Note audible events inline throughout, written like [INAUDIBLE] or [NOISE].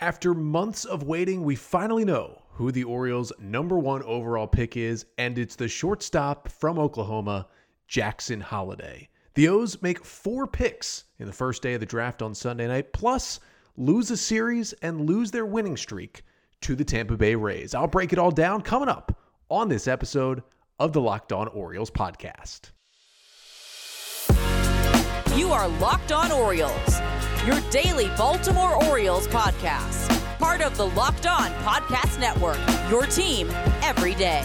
After months of waiting, we finally know who the Orioles' number one overall pick is, and it's the shortstop from Oklahoma, Jackson Holliday. The O's make four picks in the first day of the draft on Sunday night, plus lose a series and lose their winning streak to the Tampa Bay Rays. I'll break it all down coming up on this episode of the Locked On Orioles podcast. You are Locked On Orioles, your daily Baltimore Orioles podcast. Part of the Locked On Podcast Network, your team every day.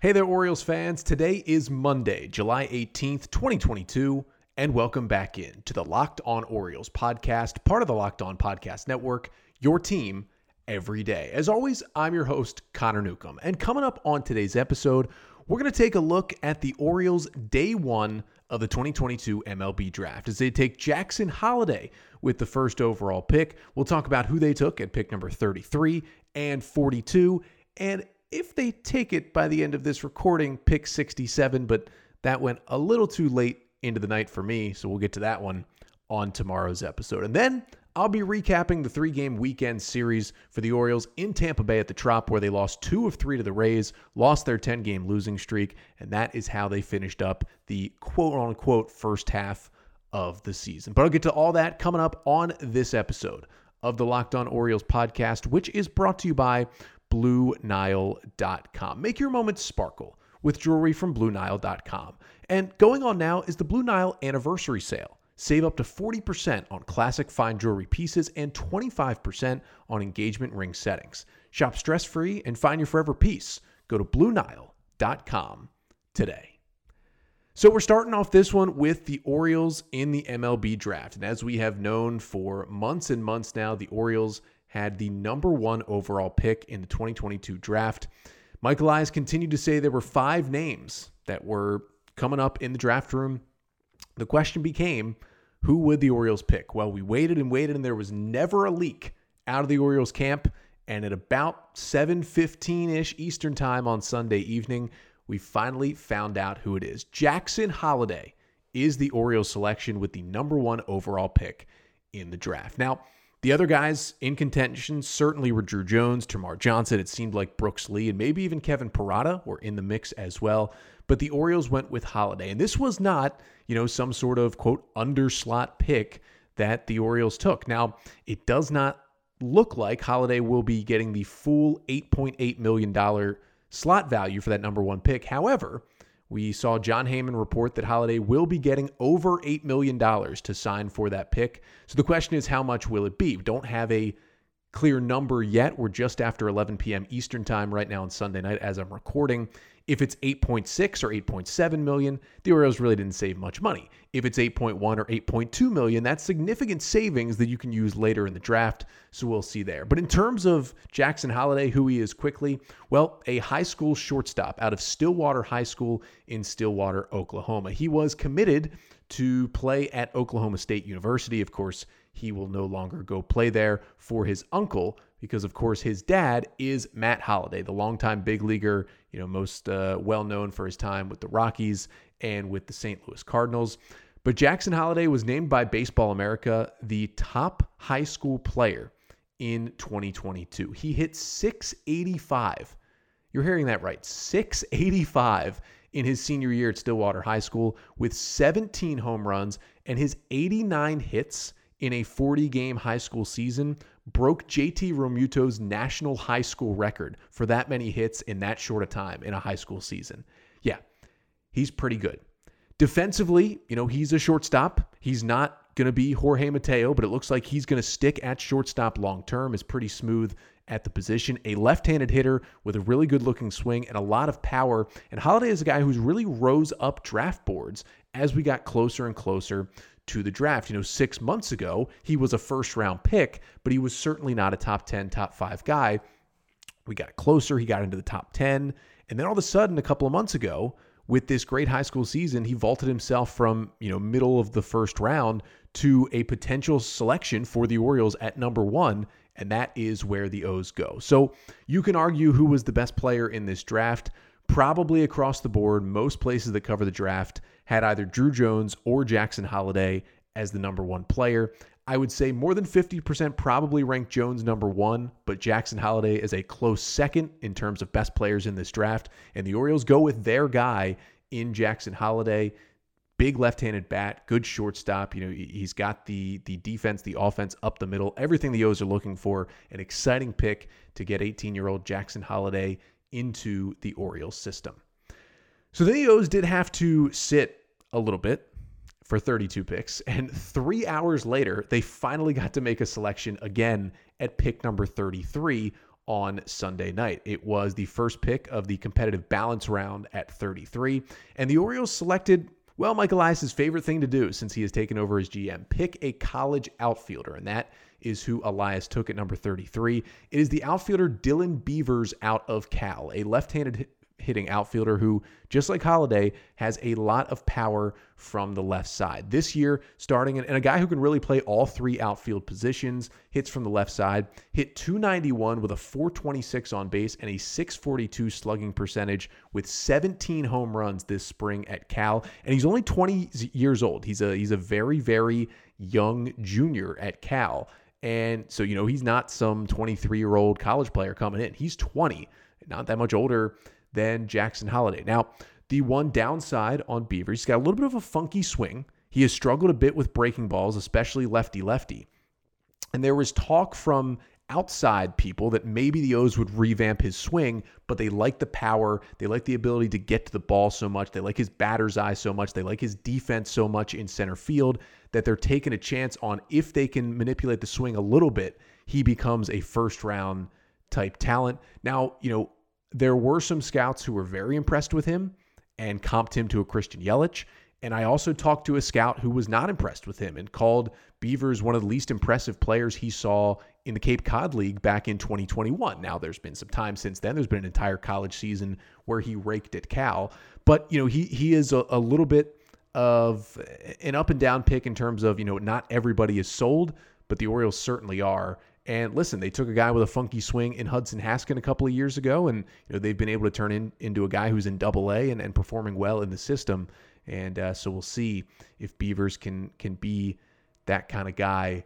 Hey there, Orioles fans. Today is Monday, July 18th, 2022, and welcome back in to the Locked On Orioles podcast, part of the Locked On Podcast Network, your team every day. As always, I'm your host, Connor Newcomb. And coming up on today's episode, we're going to take a look at the Orioles' day one of the 2022 MLB draft as they take Jackson Holliday with the first overall pick. We'll talk about who they took at pick number 33 and 42, and if they take it by the end of this recording, pick 67, but that went a little too late into the night for me, so we'll get to that one on tomorrow's episode. And then I'll be recapping the three game weekend series for the Orioles in Tampa Bay at the Trop, where they lost two of three to the Rays, lost their 10 game losing streak, and that is how they finished up the quote unquote first half of the season. But I'll get to all that coming up on this episode of the Locked On Orioles podcast, which is brought to you by BlueNile.com. Make your moments sparkle with jewelry from BlueNile.com. And going on now is the Blue Nile anniversary sale. Save up to 40% on classic fine jewelry pieces and 25% on engagement ring settings. Shop stress free and find your forever piece. Go to BlueNile.com today. So we're starting off this one with the Orioles in the MLB draft. And as we have known for months and months now, the Orioles had the number one overall pick in the 2022 draft. Michael Elias continued to say there were five names that were coming up in the draft room. The question became, who would the Orioles pick? Well, we waited and waited, and there was never a leak out of the Orioles camp. And at about 7:15-ish Eastern time on Sunday evening, we finally found out who it is. Jackson Holliday is the Orioles selection with the number one overall pick in the draft. Now, the other guys in contention certainly were Drew Jones, Termarr Johnson. It seemed like Brooks Lee and maybe even Kevin Parada were in the mix as well. But the Orioles went with Holliday. And this was not, you know, some sort of quote underslot pick that the Orioles took. Now, it does not look like Holliday will be getting the full $8.8 million slot value for that number one pick. However, we saw Jon Heyman report that Holliday will be getting over $8 million to sign for that pick. So the question is, how much will it be? We don't have a clear number yet. We're just after 11 p.m. Eastern time right now on Sunday night as I'm recording. If it's 8.6 or 8.7 million, the Orioles really didn't save much money. If it's 8.1 or 8.2 million, that's significant savings that you can use later in the draft. So we'll see there. But in terms of Jackson Holliday, who he is quickly, well, a high school shortstop out of Stillwater High School in Stillwater, Oklahoma. He was committed to play at Oklahoma State University. Of course, he will no longer go play there for his uncle because, of course, his dad is Matt Holliday, the longtime big leaguer, you know, most uh, well known for his time with the Rockies and with the St. Louis Cardinals. But Jackson Holliday was named by Baseball America the top high school player in 2022. He hit 685. You're hearing that right. 685 in his senior year at Stillwater High School with 17 home runs and his 89 hits in a 40 game high school season broke JT Realmuto's national high school record for that many hits in that short a time in a high school season. Yeah, he's pretty good. Defensively, you know, he's a shortstop. He's not going to be Jorge Mateo, but it looks like he's going to stick at shortstop long term, is pretty smooth at the position. A left handed hitter with a really good looking swing and a lot of power. And Holliday is a guy who's really rose up draft boards as we got closer and closer to the draft. You know, six months ago, he was a first round pick, but he was certainly not a top 10, top five guy. We got closer, he got into the top 10. And then all of a sudden, a couple of months ago, with this great high school season, he vaulted himself from, you know, middle of the first round to a potential selection for the Orioles at number one. And that is where the O's go. So you can argue who was the best player in this draft. Probably across the board, most places that cover the draft had either Drew Jones or Jackson Holliday as the number one player. I would say more than 50% probably rank Jones number one, but Jackson Holliday is a close second in terms of best players in this draft. And the Orioles go with their guy in Jackson Holliday. Big left-handed bat, good shortstop. You know, he's got the the defense, the offense up the middle, everything the O's are looking for. An exciting pick to get 18-year-old Jackson Holliday into the Orioles system. So the O's did have to sit a little bit for 32 picks. And three hours later, they finally got to make a selection again at pick number 33 on Sunday night. It was the first pick of the competitive balance round at 33. And the Orioles selected, well, Mike Elias' favorite thing to do since he has taken over as GM pick a college outfielder. And that is who Elias took at number 33. It is the outfielder Dylan Beavers out of Cal, a left handed hitting outfielder who, just like Holliday, has a lot of power from the left side. This year, starting and a guy who can really play all three outfield positions, hits from the left side, hit 291 with a 426 on base and a 642 slugging percentage with 17 home runs this spring at Cal. And he's only 20 years old. He's a he's a very very young junior at Cal. And so, you know, he's not some 23 year old college player coming in. He's 20, not that much older than Jackson Holliday. Now, the one downside on Beaver, he's got a little bit of a funky swing. He has struggled a bit with breaking balls, especially lefty lefty. And there was talk from outside people that maybe the O's would revamp his swing, but they like the power. They like the ability to get to the ball so much. They like his batter's eye so much. They like his defense so much in center field that they're taking a chance on if they can manipulate the swing a little bit, he becomes a first round type talent. Now, you know, there were some scouts who were very impressed with him and comped him to a Christian Yelich. And I also talked to a scout who was not impressed with him and called Beavers one of the least impressive players he saw in the Cape Cod League back in 2021. Now, there's been some time since then. There's been an entire college season where he raked at Cal. But, you know, he, he is a, a little bit of an up and down pick in terms of, you know, not everybody is sold, but the Orioles certainly are. And listen, they took a guy with a funky swing in Hudson Haskin a couple of years ago, and you know they've been able to turn in into a guy who's in Double A and, and performing well in the system. And uh, so we'll see if Beavers can can be that kind of guy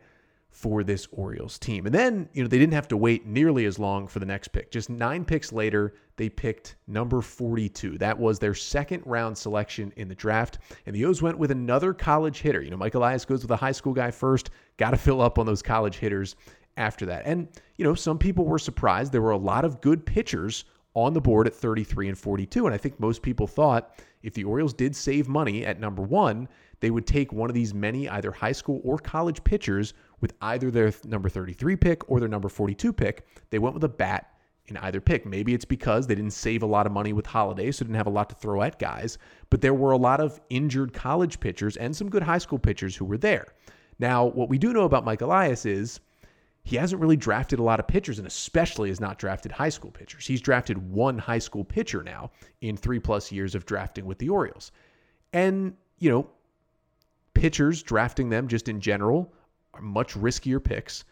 for this Orioles team. And then, you know, they didn't have to wait nearly as long for the next pick. Just nine picks later, they picked number 42. That was their second round selection in the draft. And the O's went with another college hitter. You know, Mike Elias goes with a high school guy first, got to fill up on those college hitters after that. And, you know, some people were surprised. There were a lot of good pitchers on the board at 33 and 42. And I think most people thought if the Orioles did save money at number one, they would take one of these many either high school or college pitchers with either their number 33 pick or their number 42 pick. They went with a bat in either pick. Maybe it's because they didn't save a lot of money with Holliday, so didn't have a lot to throw at guys. But there were a lot of injured college pitchers and some good high school pitchers who were there. Now, what we do know about Mike Elias is he hasn't really drafted a lot of pitchers, and especially has not drafted high school pitchers. He's drafted one high school pitcher now in three plus years of drafting with the Orioles. And, you know, pitchers, drafting them just in general, are much riskier picks.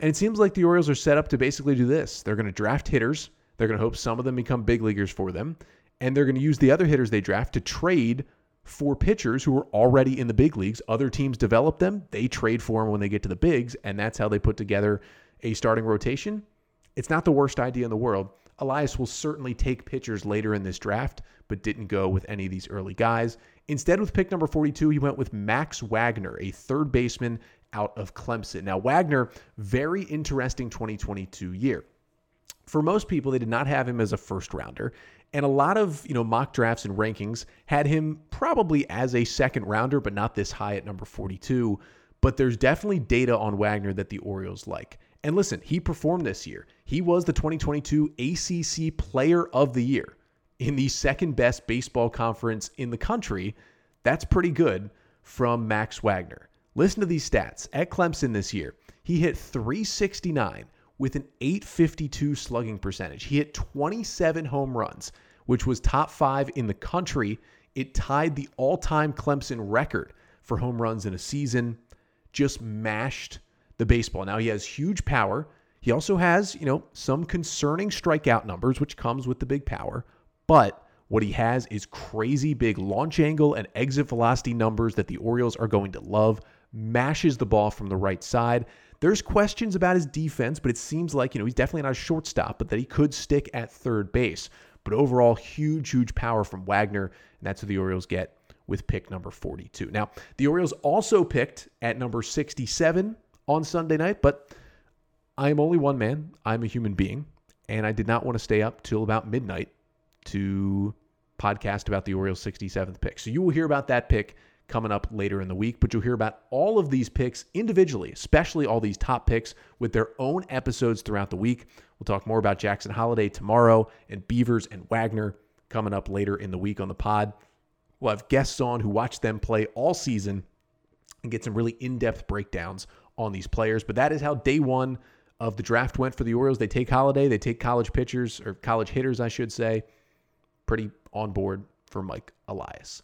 And it seems like the Orioles are set up to basically do this. They're going to draft hitters. They're going to hope some of them become big leaguers for them. And they're going to use the other hitters they draft to trade for pitchers who are already in the big leagues. Other teams develop them, they trade for them when they get to the bigs, and that's how they put together a starting rotation. It's not the worst idea in the world. Elias will certainly take pitchers later in this draft, but didn't go with any of these early guys. Instead, with pick number 42, he went with Max Wagner, a third baseman out of Clemson. Now, Wagner, very interesting 2022 year. For most people, they did not have him as a first rounder. And a lot of, you know, mock drafts and rankings had him probably as a second rounder, but not this high at number 42. But there's definitely data on Wagner that the Orioles like. And listen, he performed this year. He was the 2022 ACC Player of the Year in the second best baseball conference in the country. That's pretty good from Max Wagner. Listen to these stats. At Clemson this year, he hit 369 with an 852 slugging percentage. He hit 27 home runs, which was top five in the country. It tied the all time Clemson record for home runs in a season. Just mashed the baseball. Now he has huge power. He also has, you know, some concerning strikeout numbers, which comes with the big power. But what he has is crazy big launch angle and exit velocity numbers that the Orioles are going to love. mashes the ball from the right side. There's questions about his defense, but it seems like, you know, he's definitely not a shortstop, but that he could stick at third base. But overall, huge, huge power from Wagner, and that's what the Orioles get with pick number 42. Now, the Orioles also picked at number 67 on Sunday night, but I am only one man. I'm a human being, and I did not want to stay up till about midnight to podcast about the Orioles' 67th pick. So you will hear about that pick coming up later in the week, but you'll hear about all of these picks individually, especially all these top picks with their own episodes throughout the week. We'll talk more about Jackson Holliday tomorrow and Beavers and Wagner coming up later in the week on the pod. We'll have guests on who watch them play all season and get some really in depth breakdowns on these players. But that is how day one of the draft went for the Orioles. They take Holliday, they take college pitchers, or college hitters, I should say. Pretty on board for Mike Elias.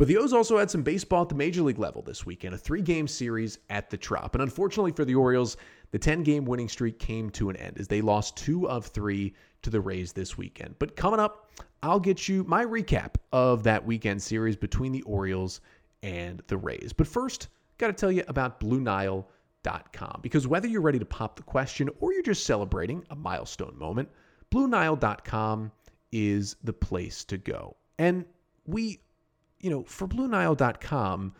But the O's also had some baseball at the major league level this weekend, a three game series at the Trop. And unfortunately for the Orioles, the 10 game winning streak came to an end as they lost two of three to the Rays this weekend. But coming up, I'll get you my recap of that weekend series between the Orioles and the Rays. But first, got to tell you about BlueNile.com because whether you're ready to pop the question or you're just celebrating a milestone moment, BlueNile.com is the place to go. And we, you know, for BlueNile.com,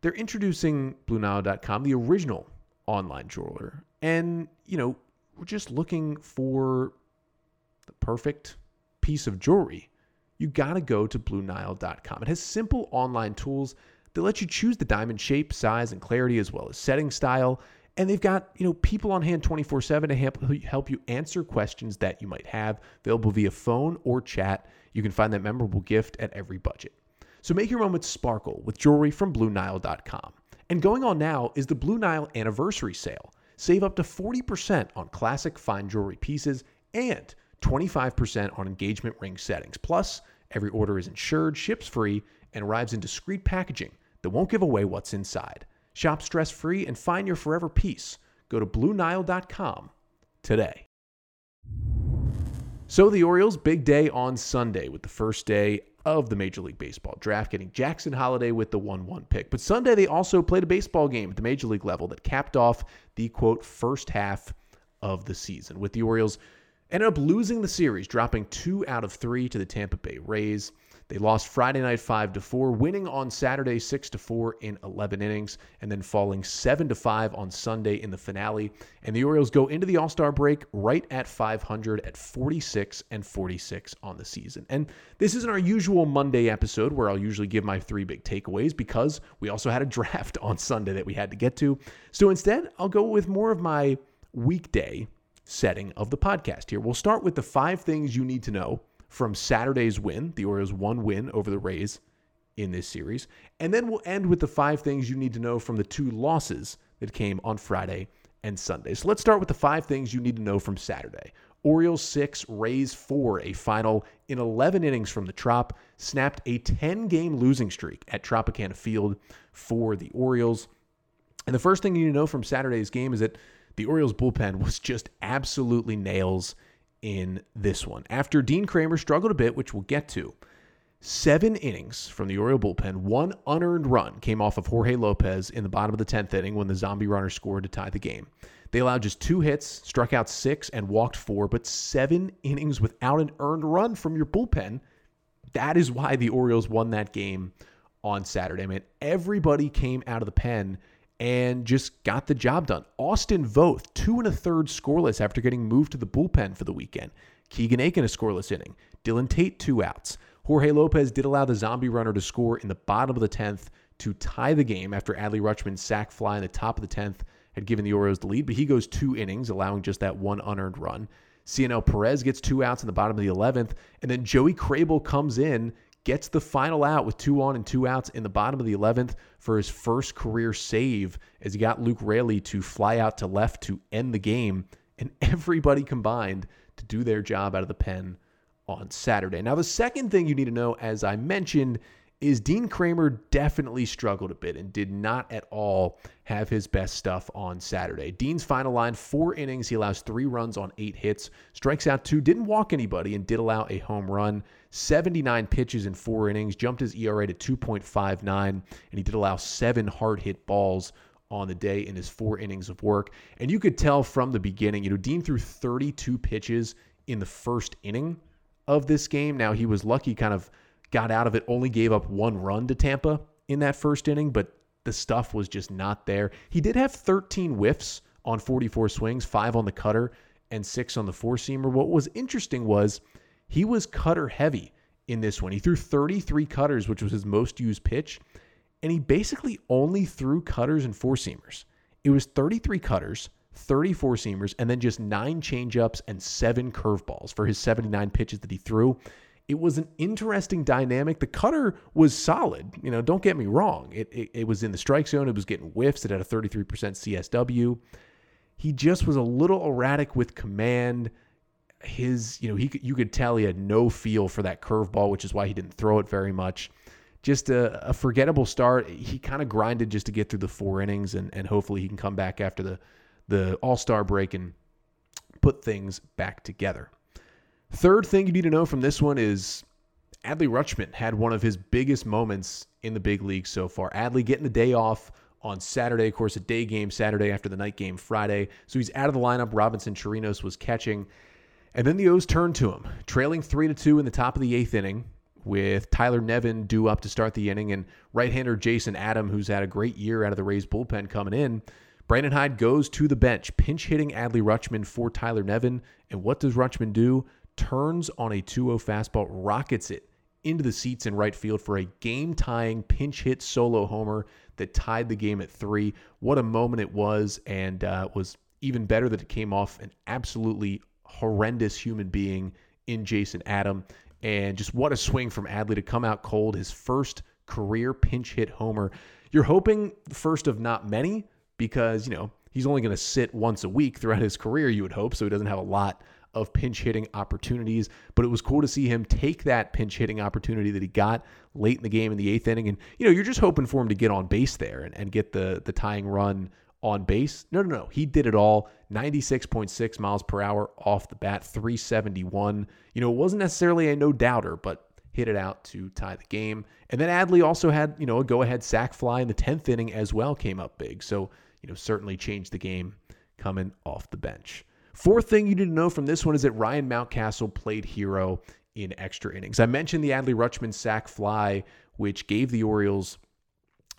they're introducing BlueNile.com, the original online jeweler. And, you know, we're just looking for the perfect piece of jewelry, you got to go to BlueNile.com. It has simple online tools that let you choose the diamond shape, size, and clarity, as well as setting style. And they've got you know people on hand 24/7 to help help you answer questions that you might have, available via phone or chat. You can find that memorable gift at every budget. So make your moment sparkle with jewelry from BlueNile.com. And going on now is the Blue Nile anniversary sale. Save up to 40% on classic fine jewelry pieces and 25% on engagement ring settings. Plus, every order is insured, ships free, and arrives in discreet packaging that won't give away what's inside. Shop stress free and find your forever piece. Go to BlueNile.com today. So, the Orioles' big day on Sunday with the first day of the Major League Baseball draft, getting Jackson Holliday with the 1 1 pick. But Sunday, they also played a baseball game at the Major League level that capped off the quote first half of the season, with the Orioles ended up losing the series, dropping two out of three to the Tampa Bay Rays. They lost Friday night 5 to 4, winning on Saturday 6 to 4 in 11 innings and then falling 7 to 5 on Sunday in the finale. And the Orioles go into the All-Star break right at 500 at 46 and 46 on the season. And this isn't our usual Monday episode where I'll usually give my three big takeaways because we also had a [LAUGHS] draft on Sunday that we had to get to. So instead, I'll go with more of my weekday setting of the podcast here. We'll start with the five things you need to know from Saturday's win, the Orioles' one win over the Rays in this series. And then we'll end with the five things you need to know from the two losses that came on Friday and Sunday. So let's start with the five things you need to know from Saturday. Orioles 6, Rays 4, a final in 11 innings from the Trop, snapped a 10 game losing streak at Tropicana Field for the Orioles. And the first thing you need to know from Saturday's game is that the Orioles bullpen [LAUGHS] was just absolutely nails in this one. After Dean Kremer struggled a bit, which we'll get to, seven innings from the Oriole bullpen, one unearned run came off of Jorge Lopez in the bottom of the 10th inning when the zombie runner scored to tie the game. They allowed just two hits, struck out six, and walked four, but seven innings without an earned run from your bullpen. That is why the Orioles won that game on Saturday. I Man, everybody came out of the pen and just got the job done. Austin Voth, two and a third scoreless after getting moved to the bullpen for the weekend. Keegan Akin, a scoreless inning. Dylan Tate, two outs. Jorge Lopez did allow the zombie runner to score in the bottom of the 10th to tie the game after Adley Rutschman's sac fly in the top of the 10th had given the Orioles the lead, but he goes two innings, allowing just that one unearned run. Cionel Perez gets two outs in the bottom of the 11th, and then Joey Krehbiel comes in, gets the final out with two on and two outs in the bottom of the 11th for his first career save as he got Luke Raley to fly out to left to end the game. And [LAUGHS] everybody combined to do their job out of the pen on Saturday. Now, the second thing you need to know, as I mentioned, is Dean Kremer definitely struggled a bit and did not at all have his best stuff on Saturday. Dean's final line, four innings. He allows three runs on eight hits, strikes out two, didn't walk anybody, and did allow a home run. 79 pitches in four innings, jumped his ERA to 2.59, and he did allow seven hard hit balls on the day in his four innings of work. And you could tell from the beginning, you know, Dean threw 32 pitches in the first inning of this game. Now, he was lucky, kind of got out of it, only gave up one run to Tampa in that first inning, but the stuff was just not there. He did have 13 whiffs on 44 swings, five on the cutter and six on the four seamer. What was interesting was he was cutter heavy in this one. He threw 33 cutters, which was his most used pitch, and he basically only threw cutters and four seamers. It was 33 cutters, 34 seamers, and then just nine changeups and seven curveballs for his 79 pitches that he threw. It was an interesting dynamic. The cutter was solid. You know, don't get me wrong. It, it, it was in the strike zone. It was getting whiffs. It had a 33% CSW. He just was a little erratic with command. His, you know, he you could tell he had no feel for that curveball, which is why he didn't throw it very much. Just a, a forgettable start. He kind of grinded just to get through the four innings, and and hopefully he can come back after the the All Star break and put things back together. Third thing you need to know from this one is Adley Rutschman had one of his biggest moments in the big league so far. Adley getting the day off on Saturday, of course, a day game Saturday after the night game Friday. So he's out of the lineup. Robinson Chirinos was catching. And then the O's turned to him, trailing 3 to 2 in the top of the eighth inning with Tyler Nevin due up to start the inning and right hander Jason Adam, who's had a great year out of the Rays bullpen coming in. Brandon Hyde goes to the bench, pinch hitting Adley Rutschman for Tyler Nevin. And what does Rutschman do? Turns on a 2 0 fastball, rockets it into the seats in right field for a game tying pinch hit solo homer that tied the game at three. What a moment it was, and uh, was even better that it came off an absolutely horrendous human being in Jason Adam. And just what a swing from Adley to come out cold, his first career pinch hit homer. You're hoping first of not many because, you know, he's only going to sit once a week throughout his career, you would hope, so he doesn't have a lot of pinch hitting opportunities. But it was cool to see him take that pinch hitting opportunity that he got late in the game in the eighth inning. And, you know, you're just hoping for him to get on base there and, and get the, the tying run on base. No, no, no. He did it all. 96.6 miles per hour off the bat, 371. You know, it wasn't necessarily a no doubter, but hit it out to tie the game. And then Adley also had, you know, a go ahead sac fly in the 10th inning as well, came up big. So, you know, certainly changed the game coming off the bench. Fourth thing you need to know from this one is that Ryan Mountcastle played hero in extra innings. I mentioned the Adley Rutschman sac fly, which gave the Orioles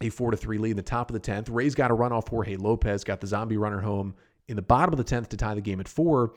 a four to three lead in the top of the tenth. Rays got a run off Jorge Lopez, got the zombie runner home in the bottom of the tenth to tie the game at four,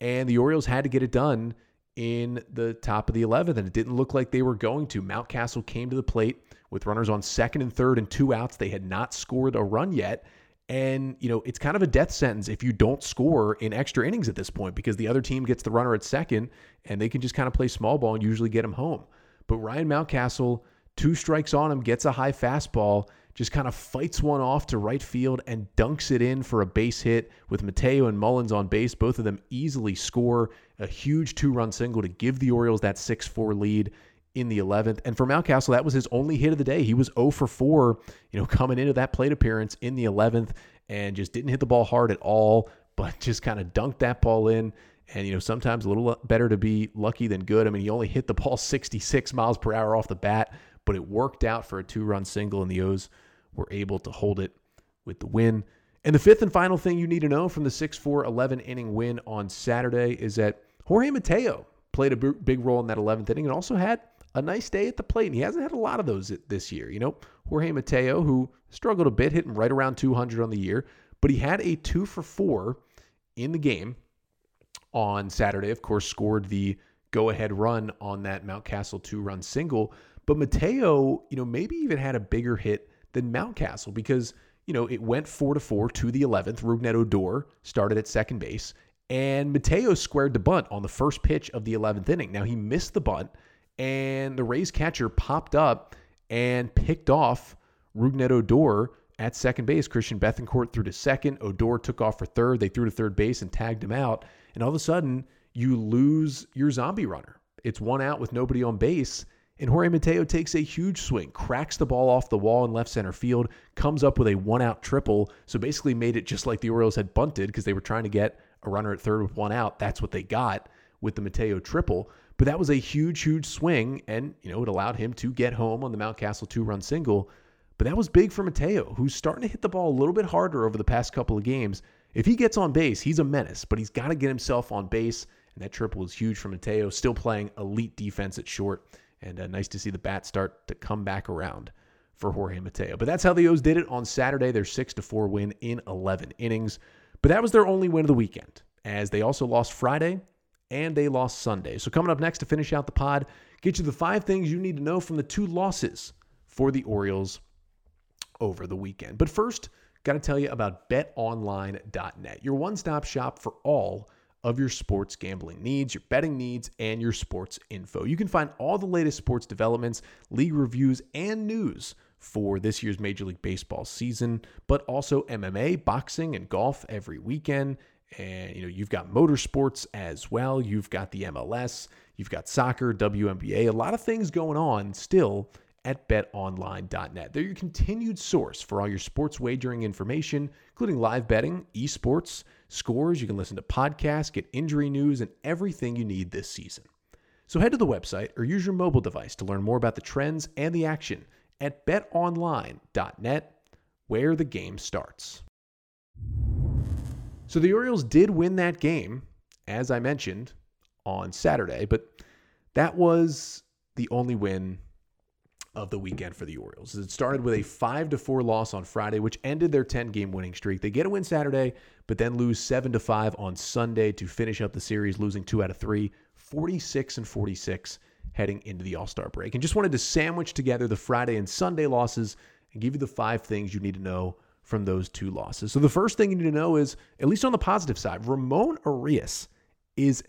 and the Orioles had to get it done in the top of the 11th, and it didn't look like they were going to. Mountcastle came to the plate with runners on second and third and two outs. They had not scored a run yet, and, you know, it's kind of a death sentence if you don't score in extra innings at this point because the other team gets the runner at second and they can just kind of play small ball and usually get him home. But Ryan Mountcastle, two strikes on him, gets a high fastball, just kind of fights one off to right field and dunks it in for a base hit with Mateo and Mullins on base. Both of them easily score a huge two run single to give the Orioles that 6 4 lead in the 11th. And for Mountcastle, that was his only hit of the day. He was 0 for 4, you know, coming into that plate appearance in the 11th and just didn't hit the ball hard at all, [LAUGHS] but just kind of dunked that ball in. And, you know, sometimes a little better to be lucky than good. I mean, he only hit the ball [LAUGHS] 66 miles per hour off the bat, but it worked out for a two run single, and the O's were able to hold it with the win. And the fifth and final thing you need to know from the 6 4 11 inning win on Saturday is that Jorge Mateo played a big role in that 11th inning and also had a nice day at the plate. And he hasn't had a lot of those this year. You know, Jorge Mateo, who struggled a bit, hitting right around 200 on the year, but he had a two for four in the game on Saturday. Of course, scored the go ahead run on that Mountcastle two run single. But Mateo, you know, maybe even had a bigger hit than Mountcastle because, you know, it went four to four to the 11th. Rougned Odor started at second base, and Mateo squared the bunt on the first pitch of the 11th inning. Now, he missed the bunt and the Rays catcher popped up and picked off Rougned Odor at second base. Christian Bethancourt threw to second. Odor took off for third. They threw to third base and tagged him out. And all of a sudden, you lose your zombie runner. It's one out with nobody on base. And Jorge Mateo takes a huge swing, cracks the ball off the wall in left center field, comes up with a one out triple. So basically made it just like the Orioles had bunted because they were trying to get a runner at third with one out. That's what they got with the Mateo triple. But that was a huge, huge swing. And, you know, it allowed him to get home on the Mountcastle two run single. But that was big for Mateo, who's starting to hit the ball a little bit harder over the past couple of games. If he gets on base, he's a menace, but he's got to get himself on base. And that triple was huge for Mateo, still playing elite defense at short. And uh, nice to see the bat start to come back around for Jorge Mateo. But that's how the O's did it on Saturday. Their 6 to 4 win in 11 innings. But that was their only win of the weekend, as they also lost Friday and they lost Sunday. So, coming up next to finish out the pod, get you the five things you need to know from the two losses for the Orioles over the weekend. But first, got to tell you about betonline.net, your one stop shop for all of your sports gambling needs, your betting needs, and your sports info. You can find all the latest sports developments, league reviews, and news for this year's Major League Baseball season, but also MMA, boxing, and golf every weekend. And you know, you've got motorsports as well. You've got the MLS, you've got soccer, WNBA, a lot of things going on still at betonline.net. They're your continued source for all your sports wagering information, including live betting, esports, scores. You can listen to podcasts, get injury news, and everything you need this season. So head to the website or use your mobile device to learn more about the trends and the action at betonline.net, where the game starts. So the Orioles did win that game, as I mentioned, on Saturday, but that was the only win of the weekend for the Orioles. It started with a 5 to 4 loss on Friday, which ended their 10 game winning streak. They get a win Saturday, but then lose 7 to 5 on Sunday to finish up the series, losing 2 out of 3, 46 and 46 heading into the All-Star break. And just wanted to sandwich together the Friday and Sunday losses and give you the five things you need to know from those two losses. So the first thing you need to know is at least on the positive side, Ramon Urias is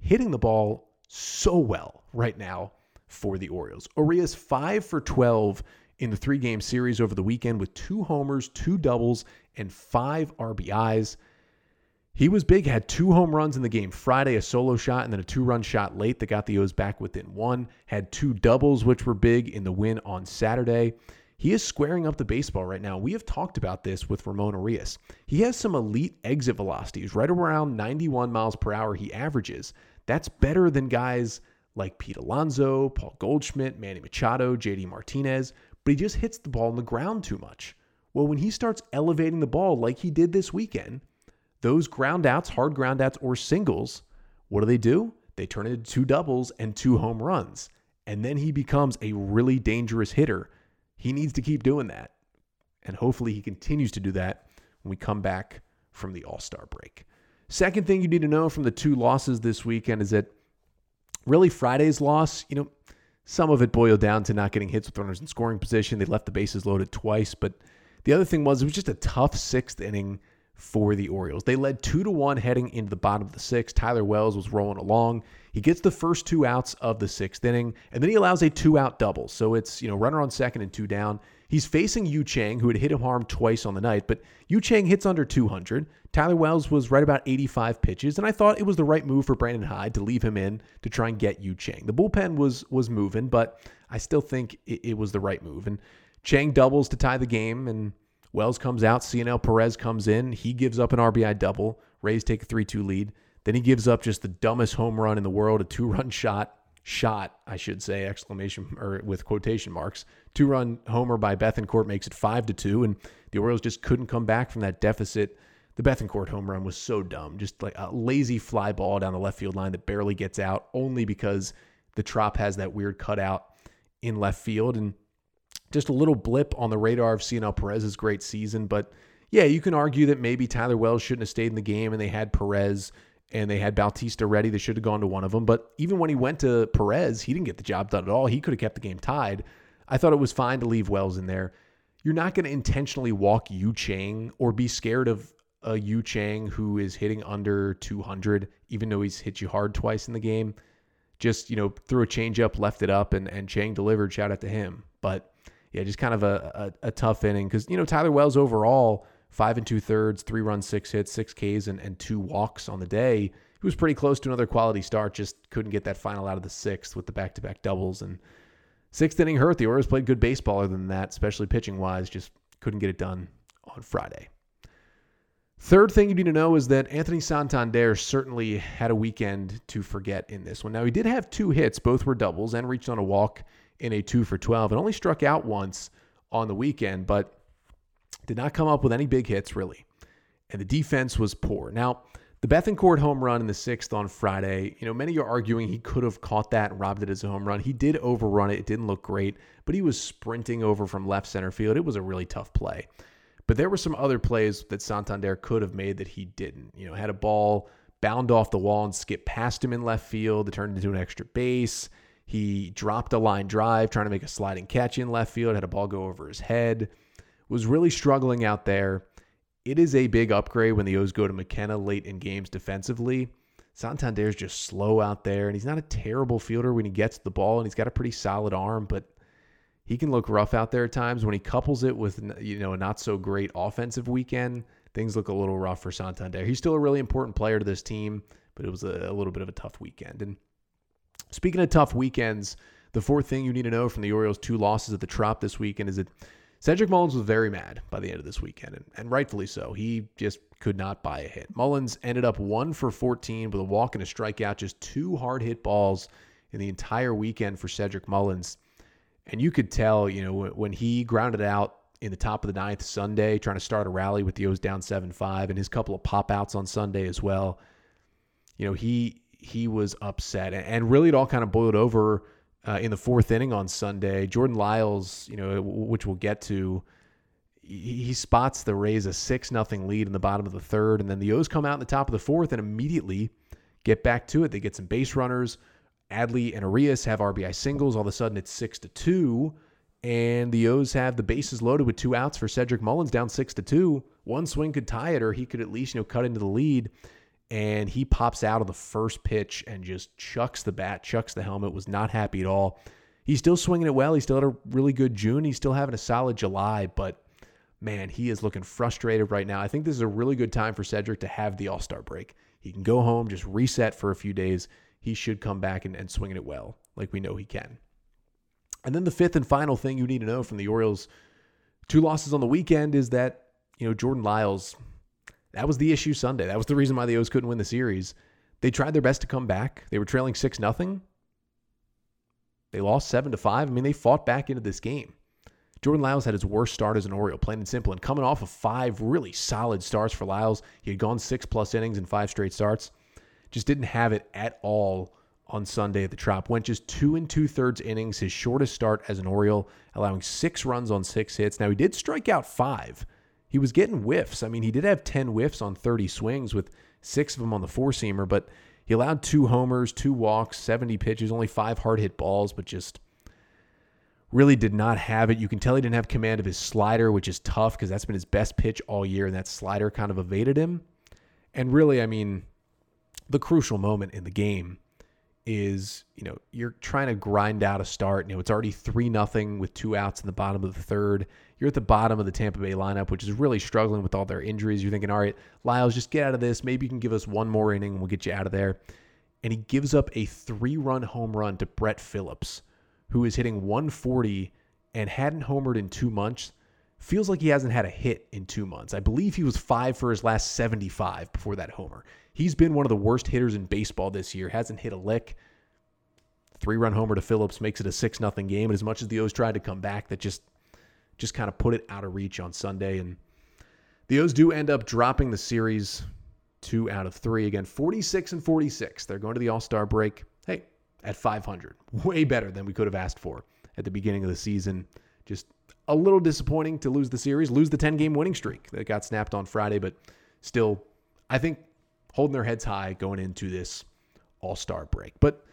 hitting the ball so well right now for the Orioles. Urias 5 for 12 in the three game series over the weekend with two homers, two doubles, and five RBIs. He was big, had two home runs in the game Friday, a solo shot, and then a two run shot late that got the O's back within one. Had two doubles, which were big in the win on Saturday. He is squaring up the baseball right now. We have talked about this with Ramon Urias. He has some elite exit velocities, right around 91 miles per hour he averages. That's better than guys like Pete Alonso, Paul Goldschmidt, Manny Machado, JD Martinez, but he just hits the ball on the ground too much. Well, when he starts elevating the ball like he did this weekend, those ground outs, hard ground outs, or singles, what do they do? They turn into two doubles and two home runs. And then he becomes a really dangerous hitter. He needs to keep doing that. And hopefully he continues to do that when we come back from the All Star break. Second thing you need to know from the two losses this weekend is that really Friday's loss, you know, some of it boiled down to not getting hits with runners in scoring position. They left the bases loaded twice, but the other thing was it was just a tough sixth inning for the Orioles. They led two to one heading into the bottom of the sixth. Tyler Wells was rolling along. He gets the first two outs of the sixth inning, and then he allows a two-out double. So it's you know runner on second and two down. He's facing Yu Chang, who had hit him hard twice on the night, but Yu Chang hits under 200. Tyler Wells was right about 85 pitches, and I thought it was the right move for Brandon Hyde to leave him in to try and get Yu Chang. The bullpen was was moving, but I still think it, it was the right move. And Chang doubles to tie the game, and Wells comes out. Cionel Perez comes in. He gives up an RBI double. Rays take a 3 2 lead. Then he gives up just the dumbest home run in the world, a two run [LAUGHS] shot. Shot, I should say, exclamation or with quotation marks. Two run homer by Bethancourt makes it five to two, and the Orioles just couldn't come back from that deficit. The Bethancourt home run was so dumb, just like a lazy fly ball down the left field line that barely gets out, only because the Trop has that weird cutout in left field. And just a little blip on the radar of Cionel Perez's great season. But yeah, you can argue that maybe Tyler Wells shouldn't have stayed in the game and they had Perez and they had Bautista ready. They should have gone to one of them. But even when he went to Perez, he didn't get the job done at all. He could have kept the game tied. I thought it was fine to leave Wells in there. You're not going to intentionally walk Yu Chang or be scared of a Yu Chang who is hitting under 200, even though he's hit you hard twice in the game. Just, you know, threw a changeup, left it up, and, and Chang delivered. Shout out to him. But yeah, just kind of a, a, a tough inning because, you know, Tyler Wells overall, five and two thirds, three runs, six hits, six Ks, and, and two walks on the day. He was pretty close to another quality start, just couldn't get that final out of the sixth with the back to back doubles. And sixth inning hurt. The Orioles played good baseball other than that, especially pitching wise, just couldn't get it done on Friday. Third thing you need to know is that Anthony Santander certainly had a weekend to forget in this one. Now, he did have two hits, both were doubles, and reached on a walk in a two for 12 and only struck out once on the weekend, but did not come up with any big hits, really. And the defense was poor. Now, the Bethancourt home run in the sixth on Friday, you know, many are arguing he could have caught that and robbed it as a home run. He did overrun it. It didn't look great, but he was sprinting over from left center field. It was a really tough play. But there were some other plays that Santander could have made that he didn't. You know, had a ball bound off the wall and skip past him in left field. It turned into an extra base. He dropped a line drive trying to make a sliding catch in left field, had a ball go over his head. Was really struggling out there. It is a big upgrade when the O's go to McKenna late in games defensively. Santander's just slow out there, and he's not a terrible fielder when he gets the ball, and he's got a pretty solid arm, but he can look rough out there at times. When he couples it with you know a not so great offensive weekend, things look a little rough for Santander. He's still a really important player to this team, but it was a, a little bit of a tough weekend. And speaking of tough weekends, the fourth thing you need to know from the Orioles' two losses at the Trop this weekend is that Cedric Mullins was very mad by the end of this weekend, and, and rightfully so. He just could not buy a hit. Mullins ended up one for 14 with a walk and a strikeout, just two hard hit balls in the entire weekend for Cedric Mullins. And you could tell, you know, when he grounded out in the top of the ninth Sunday, trying to start a rally with the O's down 7 5, and his couple of pop outs on Sunday as well, you know, he he was upset. And really, it all kind of boiled over uh, in the fourth inning on Sunday. Jordan Lyles, you know, which we'll get to, he, spots the Rays a 6 nothing lead in the bottom of the third. And then the O's come out in the top of the fourth and immediately get back to it. They get some base runners. Adley and Urias have RBI singles. All of a sudden, it's six to two, and the O's have the bases loaded with two outs for Cedric Mullins down six to two. One swing could tie it, or he could at least you know cut into the lead. And he pops out of the first pitch and just chucks the bat, chucks the helmet. Was not happy at all. He's still swinging it well. He still had a really good June. He's still having a solid July, but man, he is looking frustrated right now. I think this is a really good time for Cedric to have the All Star break. He can go home, just reset for a few days, he should come back and, and swing it well, like we know he can. And then the fifth and final thing you need to know from the Orioles' two losses on the weekend is that, you know, Jordan Lyles, that was the issue Sunday. That was the reason why the O's couldn't win the series. They tried their best to come back. They were trailing 6 nothing. They lost 7 to 5. I mean, they fought back into this game. Jordan Lyles had his worst start as an Oriole, plain and simple. And coming off of five really solid starts for Lyles, he had gone six plus innings in five straight starts just didn't have it at all on Sunday at the Trop. Went just two and two thirds innings, his shortest start as an Oriole, allowing six runs on six hits. Now, he did strike out five. He was getting whiffs. I mean, he did have 10 whiffs on 30 swings with six of them on the four seamer, but he allowed two homers, two walks, 70 pitches, only five hard hit balls, but just really did not have it. You can tell he didn't have command of his slider, which is tough because that's been his best pitch all year, and that slider kind of evaded him. And really, I mean, the crucial moment in the game is you know you're trying to grind out a start. You know it's already three nothing with two outs in the bottom of the third. You're at the bottom of the Tampa Bay lineup, which is really struggling with all their injuries. You're thinking, all right, Lyles, just get out of this. Maybe you can give us one more inning and we'll get you out of there. And he gives up a three-run home run to Brett Phillips, who is hitting 140 and hadn't homered in two months. Feels like he hasn't had a hit in two months. I believe he was five for his last 75 before that homer. He's been one of the worst hitters in baseball this year. Hasn't hit a lick. Three run homer to Phillips makes it a six nothing game. And as much as the O's tried to come back, that just just kind of put it out of reach on Sunday. And the O's do end up dropping the series two out of three. Again, 46 and 46. They're going to the All Star break. Hey, at 500. Way better than we could have asked for at the beginning of the season. Just a little disappointing to lose the series, lose the 10 game winning streak that got snapped on Friday, but still, I think holding their heads high going into this All Star break. But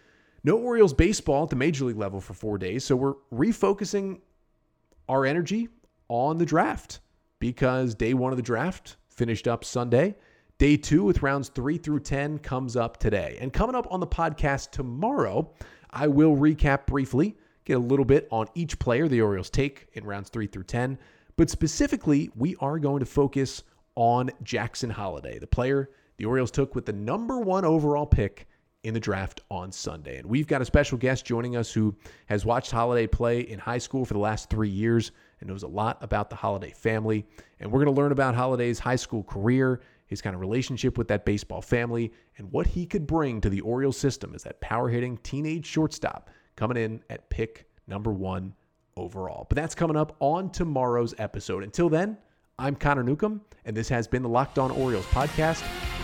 no Orioles baseball at the major league level for four days. So we're refocusing our energy on the draft because day one of the draft finished up Sunday. Day two with rounds three through 10 comes up today. And coming up on the podcast tomorrow, I will recap briefly, get a little bit on each player the Orioles take in rounds three through 10. But specifically, we are going to focus on Jackson Holliday, the player the Orioles took with the number one overall pick in the draft on Sunday. And we've got a special guest joining us who has watched Holliday play in high school for the last three years and knows a lot about the Holliday family. And we're going to learn about Holliday's high school career, his kind of relationship with that baseball family, and what he could bring to the Orioles system as that power hitting teenage shortstop coming in at pick number one overall. But that's coming up on tomorrow's episode. Until then, I'm Connor Newcomb, and this has been the Locked On Orioles podcast,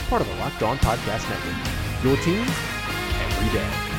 part of the Locked On Podcast Network. Your team every day.